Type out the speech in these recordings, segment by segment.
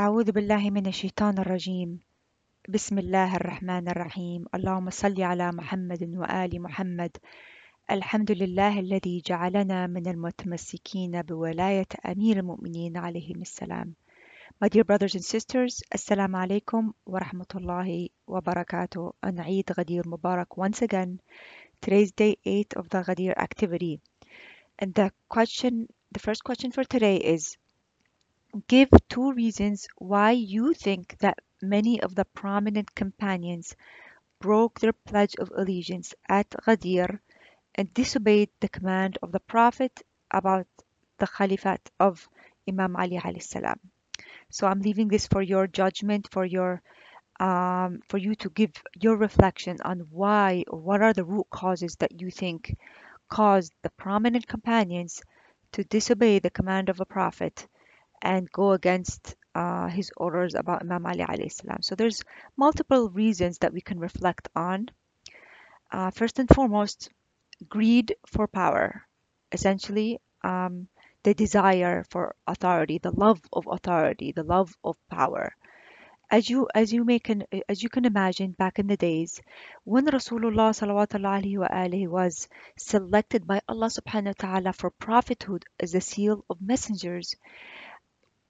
أعوذ بالله من الشيطان الرجيم بسم الله الرحمن الرحيم اللهم صل على محمد وآل محمد الحمد لله الذي جعلنا من المتمسكين بولاية أمير المؤمنين عليه السلام My dear brothers and sisters, alaikum wa rahmatullahi wa barakatuh and Eid Ghadir Mubarak once again. Today's day 8 of the Ghadir activity. And the question, the first question for today is Give two reasons why you think that many of the prominent companions broke their pledge of allegiance at Ghadir and disobeyed the command of the Prophet about the Khalifate of Imam Ali alayhi salam. So I'm leaving this for your judgment, for your um, for you to give your reflection on why what are the root causes that you think caused the prominent companions to disobey the command of a prophet and go against uh, his orders about Imam Ali alayhi salam. So there's multiple reasons that we can reflect on. Uh, first and foremost, greed for power. Essentially, um, the desire for authority, the love of authority, the love of power. As you as you make an, as you can imagine, back in the days when Rasulullah sallallahu was selected by Allah subhanahu wa taala for prophethood as the seal of messengers,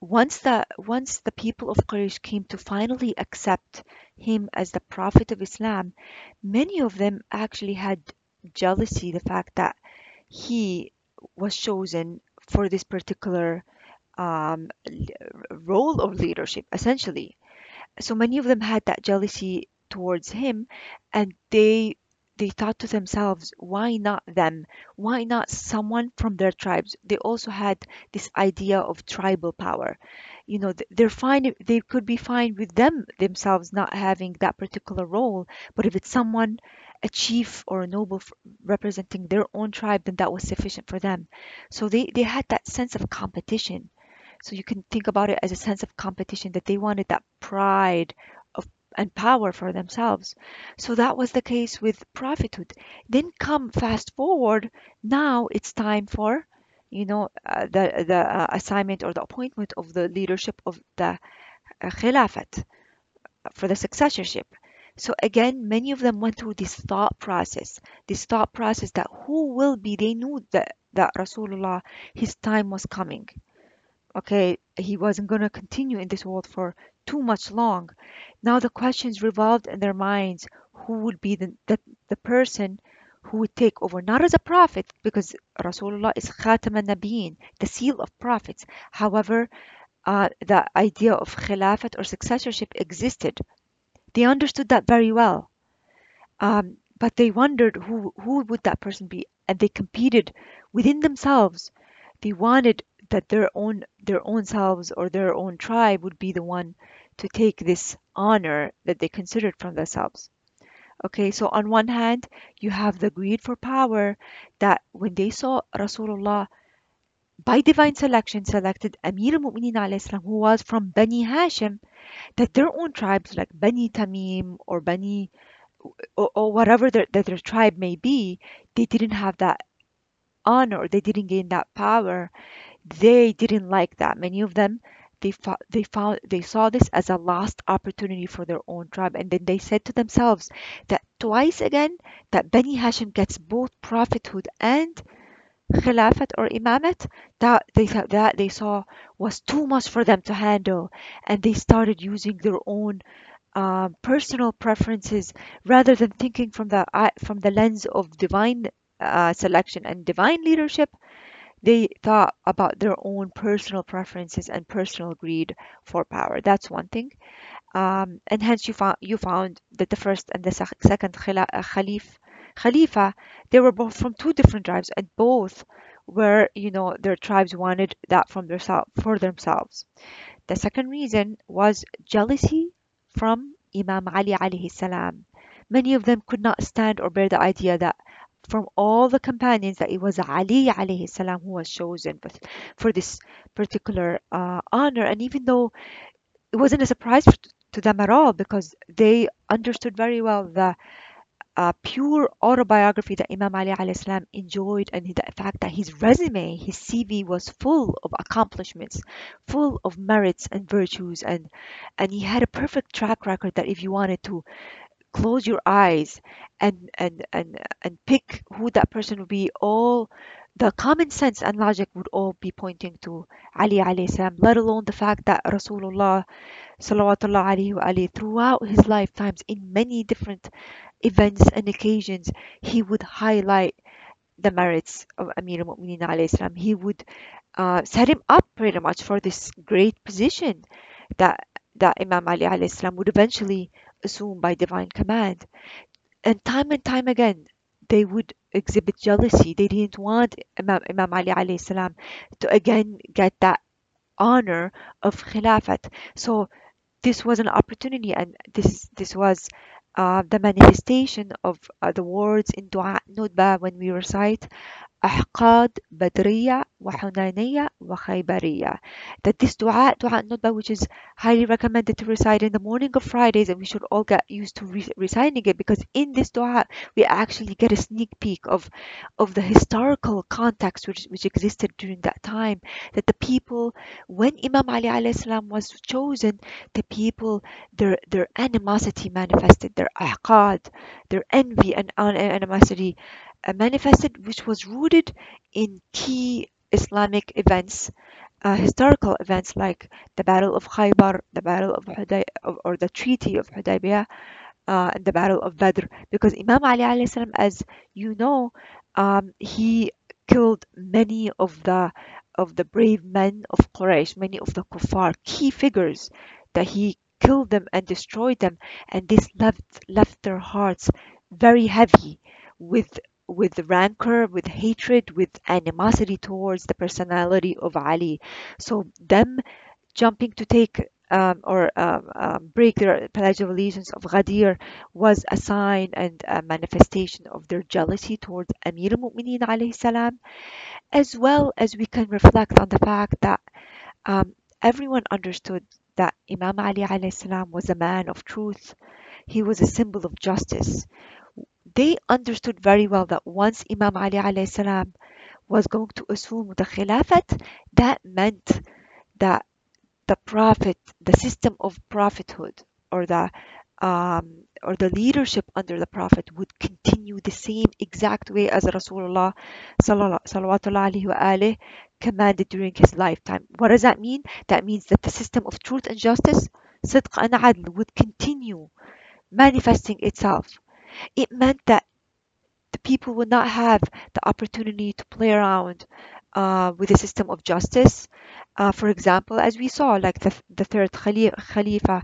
once the once the people of Quraysh came to finally accept him as the prophet of Islam, many of them actually had jealousy the fact that he was chosen for this particular um, role of leadership, essentially. So many of them had that jealousy towards him, and they they thought to themselves, why not them? Why not someone from their tribes? They also had this idea of tribal power. You know, they're fine, they could be fine with them themselves not having that particular role, but if it's someone, a chief or a noble representing their own tribe, then that was sufficient for them. So they, they had that sense of competition. So you can think about it as a sense of competition that they wanted that pride and power for themselves. So that was the case with prophethood. Then come fast forward, now it's time for you know uh, the the uh, assignment or the appointment of the leadership of the uh, khilafat for the successorship. So again, many of them went through this thought process, this thought process that who will be, they knew that, that Rasulullah, his time was coming. Okay, he wasn't going to continue in this world for too much long. Now the questions revolved in their minds who would be the, the, the person who would take over, not as a prophet, because Rasulullah is Khatam al Nabiyin, the seal of prophets. However, uh, the idea of Khilafat or successorship existed. They understood that very well. Um, but they wondered who, who would that person be, and they competed within themselves. They wanted that their own their own selves or their own tribe would be the one to take this honor that they considered from themselves. Okay, so on one hand, you have the greed for power that when they saw Rasulullah by divine selection selected Amir Mu'minin al-Mu'minin who was from Bani Hashim, that their own tribes like Bani Tamim or Bani or, or whatever their, that their tribe may be, they didn't have that honor, they didn't gain that power. They didn't like that. Many of them they fought, they found they saw this as a lost opportunity for their own tribe. And then they said to themselves that twice again that Bani Hashim gets both prophethood and khilafat or imamat that they that they saw was too much for them to handle. And they started using their own um, personal preferences rather than thinking from the from the lens of divine uh, selection and divine leadership they thought about their own personal preferences and personal greed for power. That's one thing. Um, and hence you found you found that the first and the second uh, Khalif, Khalifa, they were both from two different tribes, and both were, you know, their tribes wanted that from their for themselves. The second reason was jealousy from Imam Ali alayhi salam. Many of them could not stand or bear the idea that from all the companions that it was Ali alayhi salam who was chosen for this particular uh, honor. And even though it wasn't a surprise to them at all because they understood very well the uh, pure autobiography that Imam Ali alayhi enjoyed and the fact that his resume, his CV was full of accomplishments, full of merits and virtues and and he had a perfect track record that if you wanted to close your eyes and and and and pick who that person would be all the common sense and logic would all be pointing to Ali alayhi salam, let alone the fact that Rasulullah salawatullah alayhi wa alayhi, throughout his lifetimes in many different events and occasions, he would highlight the merits of Amir al-Mu'minin alayhi salam. He would uh, set him up pretty much for this great position that that Imam Ali alayhi salam would eventually assume by divine command. And time and time again, they would exhibit jealousy. They didn't want Imam, Imam Ali alayhi salam to again get that honor of Khilafat. So this was an opportunity, and this this was uh, the manifestation of uh, the words in Dua Nudba when we recite أحقاد That this dua, dua nudbah, which is highly recommended to recite in the morning of Fridays, and we should all get used to re- reciting it because in this dua we actually get a sneak peek of, of the historical context which, which existed during that time. That the people, when Imam Ali alayhi salam was chosen, the people their their animosity manifested, their aqad, their envy and animosity manifested, which was rooted in key Islamic events, uh, historical events like the Battle of Khaybar, the Battle of Huday, or the Treaty of Hudaybiyah, uh, and the Battle of Badr. Because Imam Ali salam, as you know, um, he killed many of the of the brave men of Quraysh, many of the kuffar, key figures that he killed them and destroyed them, and this left left their hearts very heavy with with rancor, with hatred, with animosity towards the personality of Ali. So them jumping to take um, or um, um, break their pledge of allegiance of Ghadir was a sign and a manifestation of their jealousy towards Amir al-Mu'mineen alayhi salam, as well as we can reflect on the fact that um, everyone understood that Imam Ali alayhi salam was a man of truth. He was a symbol of justice they understood very well that once Imam Ali alayhi salam was going to assume the Khilafat, that meant that the Prophet, the system of prophethood, or the um, or the leadership under the Prophet would continue the same exact way as Rasulullah sallallahu commanded during his lifetime. What does that mean? That means that the system of truth and justice, sidq and adl, would continue manifesting itself it meant that the people would not have the opportunity to play around uh, with the system of justice. Uh, for example, as we saw, like the, the third Khalifa,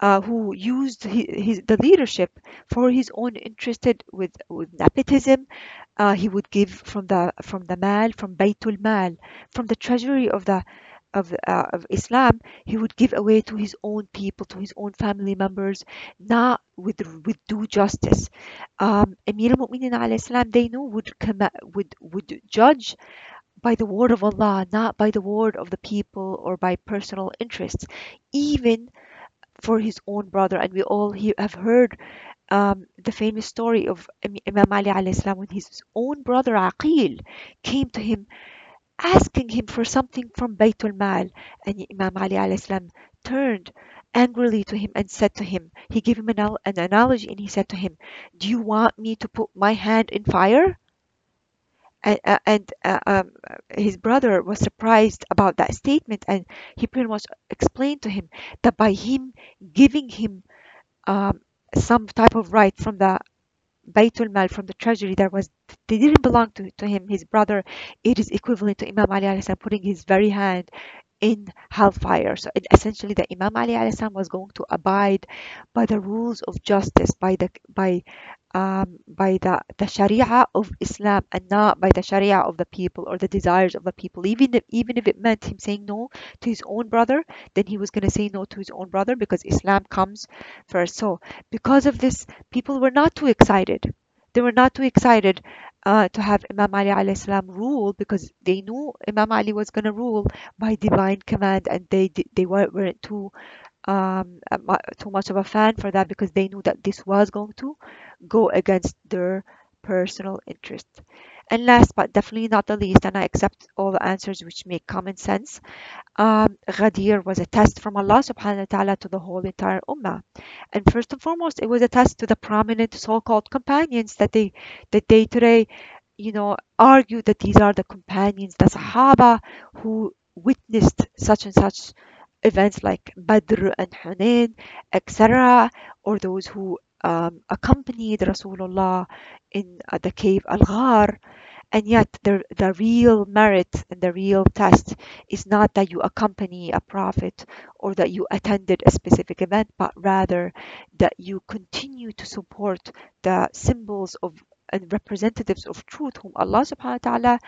uh, who used his, his, the leadership for his own interested with, with nepotism. Uh, he would give from the from the mal, from Baytul Mal, from the treasury of the of, uh, of Islam, he would give away to his own people, to his own family members, not with with due justice. Um, Amir al-Mu'minin they know would come, would would judge by the word of Allah, not by the word of the people or by personal interests, even for his own brother. And we all have heard um, the famous story of Imam Ali salam when his own brother Aqil came to him asking him for something from Baytul Mal. And Imam Ali alayhi turned angrily to him and said to him, he gave him an, an analogy and he said to him, Do you want me to put my hand in fire? And, uh, and uh, um, his brother was surprised about that statement and he pretty much explained to him that by him giving him um, some type of right from the Baytul Mal from the treasury that was they didn't belong to, to him, his brother. It is equivalent to Imam Ali salam putting his very hand in hellfire. So it, essentially, the Imam Ali salam was going to abide by the rules of justice, by the by um, by the, the Sharia of Islam and not by the Sharia of the people or the desires of the people. Even if, even if it meant him saying no to his own brother, then he was going to say no to his own brother because Islam comes first. So because of this, people were not too excited. They were not too excited uh, to have Imam Ali salam rule because they knew Imam Ali was going to rule by divine command and they they weren't too um, too much of a fan for that because they knew that this was going to go against their personal interest. And last but definitely not the least, and I accept all the answers which make common sense, um, Ghadir was a test from Allah subhanahu wa ta'ala to the whole entire ummah. And first and foremost, it was a test to the prominent so-called companions that they that they today, you know, argue that these are the companions, the Sahaba who witnessed such and such events like Badr and Hunain, etc., or those who um, accompanied Rasulullah in uh, the cave Al Ghar. And yet, the, the real merit and the real test is not that you accompany a prophet or that you attended a specific event, but rather that you continue to support the symbols of and representatives of truth whom Allah subhanahu wa ta'ala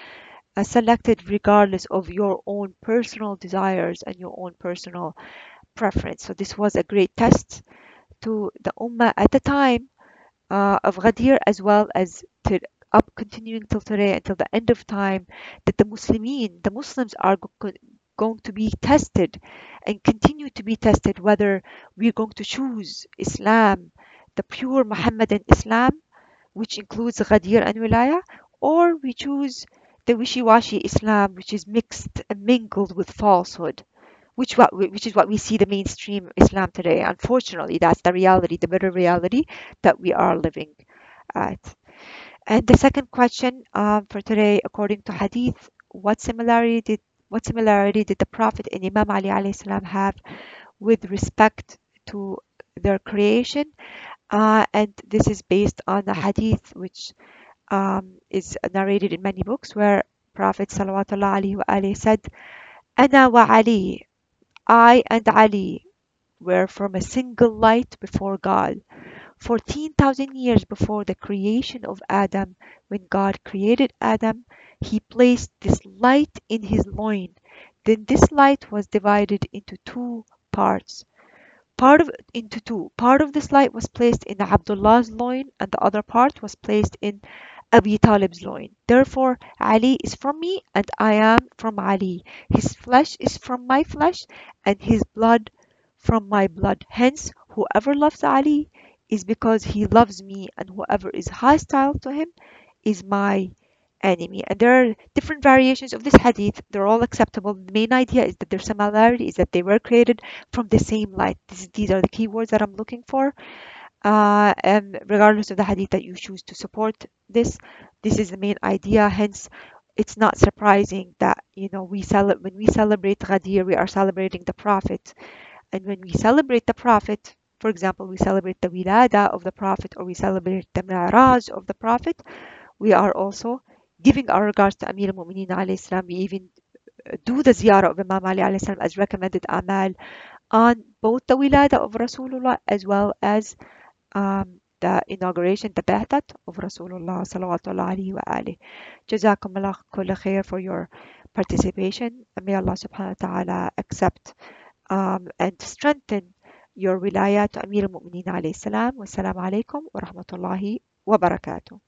selected regardless of your own personal desires and your own personal preference. So this was a great test to the Ummah at the time uh, of Ghadir as well as to up continuing till today until the end of time that the Muslimin, the Muslims are go- going to be tested and continue to be tested whether we're going to choose Islam, the pure Muhammadan Islam, which includes Ghadir and Wilaya, or we choose the wishy-washy Islam, which is mixed and mingled with falsehood, which what which is what we see the mainstream Islam today. Unfortunately, that's the reality, the bitter reality that we are living at. And the second question um, for today, according to Hadith, what similarity did what similarity did the Prophet and Imam Ali alayhi salam have with respect to their creation? Uh, and this is based on the Hadith, which um, is narrated in many books, where Prophet wasallam said, "Ana wa Ali, I and Ali were from a single light before God." 14,000 years before the creation of Adam, when God created Adam, he placed this light in his loin. Then this light was divided into two parts. Part of into two. Part of this light was placed in Abdullah's loin, and the other part was placed in Abi Talib's loin. Therefore, Ali is from me, and I am from Ali. His flesh is from my flesh, and his blood from my blood. Hence, whoever loves Ali is because he loves me, and whoever is hostile to him is my enemy. And there are different variations of this hadith. They're all acceptable. The main idea is that their similarity is that they were created from the same light. This, these are the keywords that I'm looking for. Uh, and regardless of the hadith that you choose to support this, this is the main idea. Hence, it's not surprising that you know we celebrate when we celebrate Ghadir, we are celebrating the Prophet, and when we celebrate the Prophet, for example, we celebrate the Wilada of the Prophet or we celebrate the Mi'raj of the Prophet, we are also giving our regards to Amir al-Mu'mineen alayhi salam. We even do the ziyarah of Imam Ali alayhi salam as recommended amal on both the Wilada of Rasulullah as well as um, the inauguration, the Ba'that of Rasulullah sallallahu alayhi wa alihi. Jazakum Allah kull for your participation. May Allah subhanahu wa ta'ala accept um, and strengthen your wilayah to Amir al-Mu'mineen alayhi salam. Wassalamu alaikum wa rahmatullahi wa barakatuh.